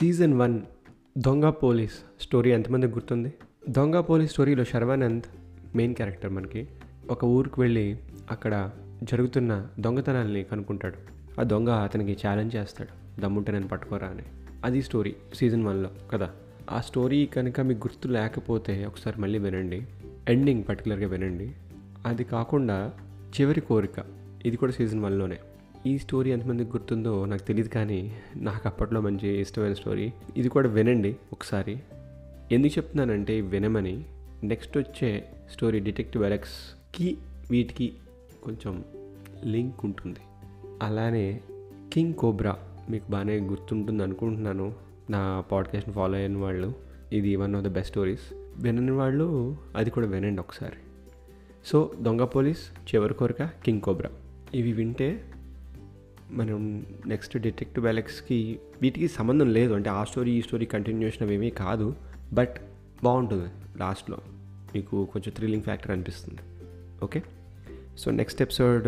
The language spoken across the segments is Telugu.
సీజన్ వన్ దొంగ పోలీస్ స్టోరీ ఎంతమందికి గుర్తుంది? దొంగ పోలీస్ స్టోరీలో శర్వానంద్ మెయిన్ క్యారెక్టర్ మనకి. ఒక ఊరికి వెళ్ళి అక్కడ జరుగుతున్న దొంగతనాల్ని కనుక్కుంటాడు. ఆ దొంగ అతనికి ఛాలెంజ్ చేస్తాడు. దమ్ముంటే నేను పట్టుకోరా అని. అది స్టోరీ సీజన్ వన్లో కదా. ఆ స్టోరీ కనుక మీకు గుర్తు లేకపోతే ఒకసారి మళ్ళీ వినండి. ఎండింగ్ పర్టికులర్గా వినండి. అది కాకుండా చివరి కోరిక. ఇది కూడా సీజన్ వన్లోనే ఈ స్టోరీ ఎంతమందికి గుర్తుందో నాకు తెలియదు కానీ నాకు అప్పట్లో మంచి ఇష్టమైన స్టోరీ ఇది కూడా వినండి ఒకసారి. ఎందుకు చెప్తున్నానంటే వినమని నెక్స్ట్ వచ్చే స్టోరీ డిటెక్టివ్ ఎలెక్స్కి వీటికి కొంచెం లింక్ ఉంటుంది. అలానే కింగ్ కోబ్రా మీకు బాగానే గుర్తుంటుంది అనుకుంటున్నాను. నా పాడ్కాస్ట్ని ఫాలో అయిన వాళ్ళు. ఇది one of the best stories వినని వాళ్ళు అది కూడా వినండి ఒకసారి. సో దొంగ పోలీస్ చివరి కోరిక కింగ్ కోబ్రా ఇవి వింటే మనం నెక్స్ట్ డిటెక్టివ్ అలెక్స్కి వీటికి సంబంధం లేదు. అంటే ఆ స్టోరీ ఈ స్టోరీ కంటిన్యూషన్ అవేమీ కాదు. బట్ బాగుంటుంది లాస్ట్లో మీకు కొంచెం థ్రిల్లింగ్ ఫ్యాక్టర్ అనిపిస్తుంది. Okay so next episode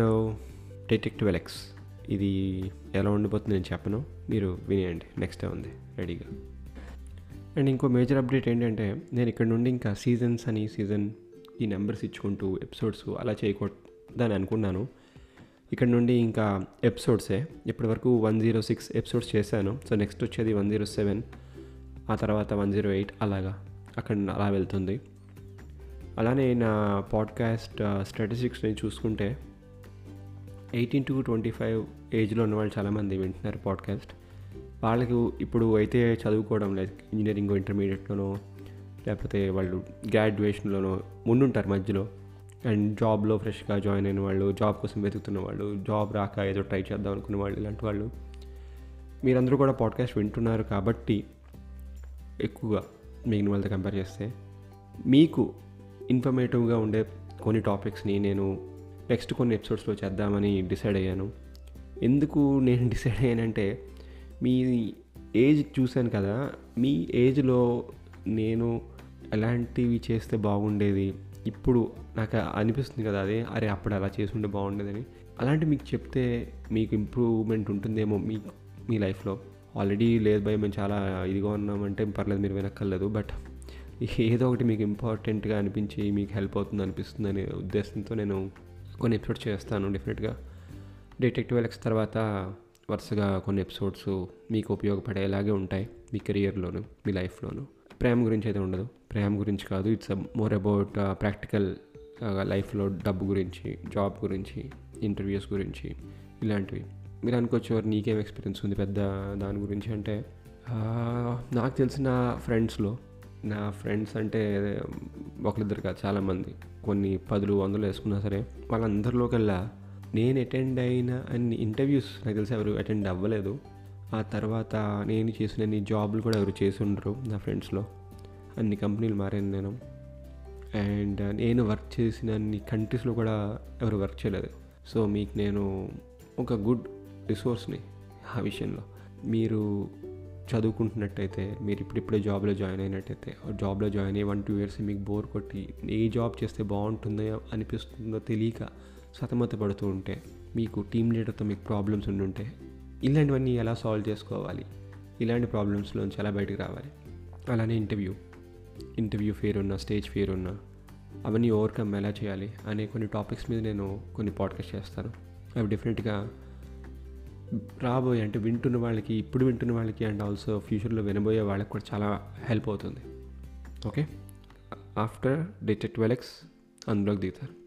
detective Alex ఇది ఎలా ఉండిపోతుంది నేను చెప్పను. మీరు వినేయండి. నెక్స్ట్ ఉంది. రెడీగా అండ్ ఇంకో మేజర్ అప్డేట్ ఏంటంటే నేను ఇక్కడ నుండి ఇంకా సీజన్స్ అని సీజన్ ఈ నెంబర్స్ ఇచ్చుకుంటూ ఎపిసోడ్స్ అలా చేయకూడదని అనుకున్నాను. ఇక్కడ నుండి ఇంకా ఎపిసోడ్సే. ఇప్పటి వరకు వన్ జీరో సిక్స్ ఎపిసోడ్స్ చేశాను. సో నెక్స్ట్ వచ్చేది వన్ జీరో సెవెన్ ఆ తర్వాత వన్ జీరో ఎయిట్ అలాగా అక్కడ అలా వెళ్తుంది. అలానే నా పాడ్కాస్ట్ స్టాటిస్టిక్స్ నేను చూసుకుంటే ఎయిటీన్ టు ట్వంటీ ఫైవ్ ఏజ్లో ఉన్న వాళ్ళు చాలామంది వింటున్నారు పాడ్కాస్ట్. వాళ్ళకు ఇప్పుడు అయితే చదువుకోవడం లేదు ఇంజనీరింగ్ ఇంటర్మీడియట్లోనో లేకపోతే వాళ్ళు గ్రాడ్యుయేషన్లోనో ముందుంటారు మధ్యలో. అండ్ జాబ్లో ఫ్రెష్గా జాయిన్ అయిన వాళ్ళు జాబ్ కోసం వెతుకుతున్న వాళ్ళు జాబ్ రాక ఏదో ట్రై చేద్దాం అనుకున్న వాళ్ళు ఇలాంటి వాళ్ళు మీరందరూ కూడా పాడ్కాస్ట్ వింటున్నారు కాబట్టి ఎక్కువగా మిగిలిన వాళ్ళతో కంపేర్ చేస్తే మీకు ఇన్ఫర్మేటివ్గా ఉండే కొన్ని టాపిక్స్ని నేను నెక్స్ట్ కొన్ని ఎపిసోడ్స్లో చేద్దామని డిసైడ్ అయ్యాను. ఎందుకు నేను డిసైడ్ అయ్యానంటే మీ ఏజ్ చూశాను కదా మీ ఏజ్లో నేను ఎలాంటివి చేస్తే బాగుండేది? ఇప్పుడు నాకు అనిపిస్తుంది కదా అదే అరే అప్పుడు అలా చేసుకుంటే బాగుండేదని. అలాంటి మీకు చెప్తే మీకు ఇంప్రూవ్మెంట్ ఉంటుందేమో మీ మీ లైఫ్లో? ఆల్రెడీ లేదు భయ మేము చాలా ఇదిగా ఉన్నామంటే పర్లేదు మీరు వెనక్కర్లేదు బట్ ఏదో ఒకటి మీకు ఇంపార్టెంట్గా అనిపించి మీకు హెల్ప్ అవుతుంది అనిపిస్తుంది అనే ఉద్దేశంతో నేను కొన్ని ఎపిసోడ్స్ చేస్తాను డెఫినెట్గా డిటెక్టివ్ ఎలక్స్ తర్వాత వరుసగా కొన్ని ఎపిసోడ్స్ మీకు ఉపయోగపడేలాగే ఉంటాయి మీ కెరియర్లోను మీ లైఫ్లోను ప్రేమ గురించి అయితే ఉండదు. ప్రేమ గురించి కాదు ఇట్స్ మోర్ అబౌట్ ప్రాక్టికల్ లైఫ్లో డబ్బు గురించి జాబ్ గురించి ఇంటర్వ్యూస్ గురించి ఇలాంటివి. మీరు అనుకోవచ్చు నీకేం ఎక్స్పీరియన్స్ ఉంది పెద్ద దాని గురించి అంటే నాకు తెలిసిన ఫ్రెండ్స్లో నా ఫ్రెండ్స్ అంటే ఒకరిద్దరు కాదు చాలామంది కొన్ని పదులు వందలు వేసుకున్నా సరే వాళ్ళందరిలోకెల్లా నేను అటెండ్ అయిన అన్ని ఇంటర్వ్యూస్ నాకు తెలిసి ఎవరు అటెండ్ అవ్వలేదు. ఆ తర్వాత నేను చేసిన నీ జాబులు కూడా ఎవరు చేసి ఉండరు నా ఫ్రెండ్స్లో. అన్ని కంపెనీలు మారాను నేను. అండ్ నేను వర్క్ చేసిన అన్ని కంట్రీస్లో కూడా ఎవరు వర్క్ చేయలేదు. సో మీకు నేను ఒక గుడ్ రిసోర్స్ని ఆ విషయంలో. మీరు చదువుకుంటున్నట్టయితే మీరు ఇప్పుడిప్పుడే జాబ్లో జాయిన్ అయినట్టయితే జాబ్లో జాయిన్ అయ్యి వన్ టూ ఇయర్స్ మీకు బోర్ కొట్టి ఏ జాబ్ చేస్తే బాగుంటుందో అనిపిస్తుందో తెలియక సతమత పడుతూ ఉంటే మీకు టీమ్ లీడర్తో మీకు ప్రాబ్లమ్స్ ఉండుంటే ఇలాంటివన్నీ ఎలా సాల్వ్ చేసుకోవాలి? ఇలాంటి ప్రాబ్లమ్స్లోంచి ఎలా బయటకు రావాలి? అలానే ఇంటర్వ్యూ ఇంటర్వ్యూ ఫేర్ ఉన్నా స్టేజ్ ఫేర్ ఉన్నా అవన్నీ ఓవర్కమ్ ఎలా చేయాలి అనే కొన్ని టాపిక్స్ మీద నేను కొన్ని పాడ్కాస్ట్ చేస్తాను. అవి డెఫినెట్గా రాబోయే అంటే వింటున్న వాళ్ళకి ఇప్పుడు వింటున్న వాళ్ళకి అండ్ ఆల్సో ఫ్యూచర్లో వినబోయే వాళ్ళకి కూడా చాలా హెల్ప్ అవుతుంది. ఓకే ఆఫ్టర్ డిటెక్టివ్ వెలెక్స్ అందులోకి దిగుతారు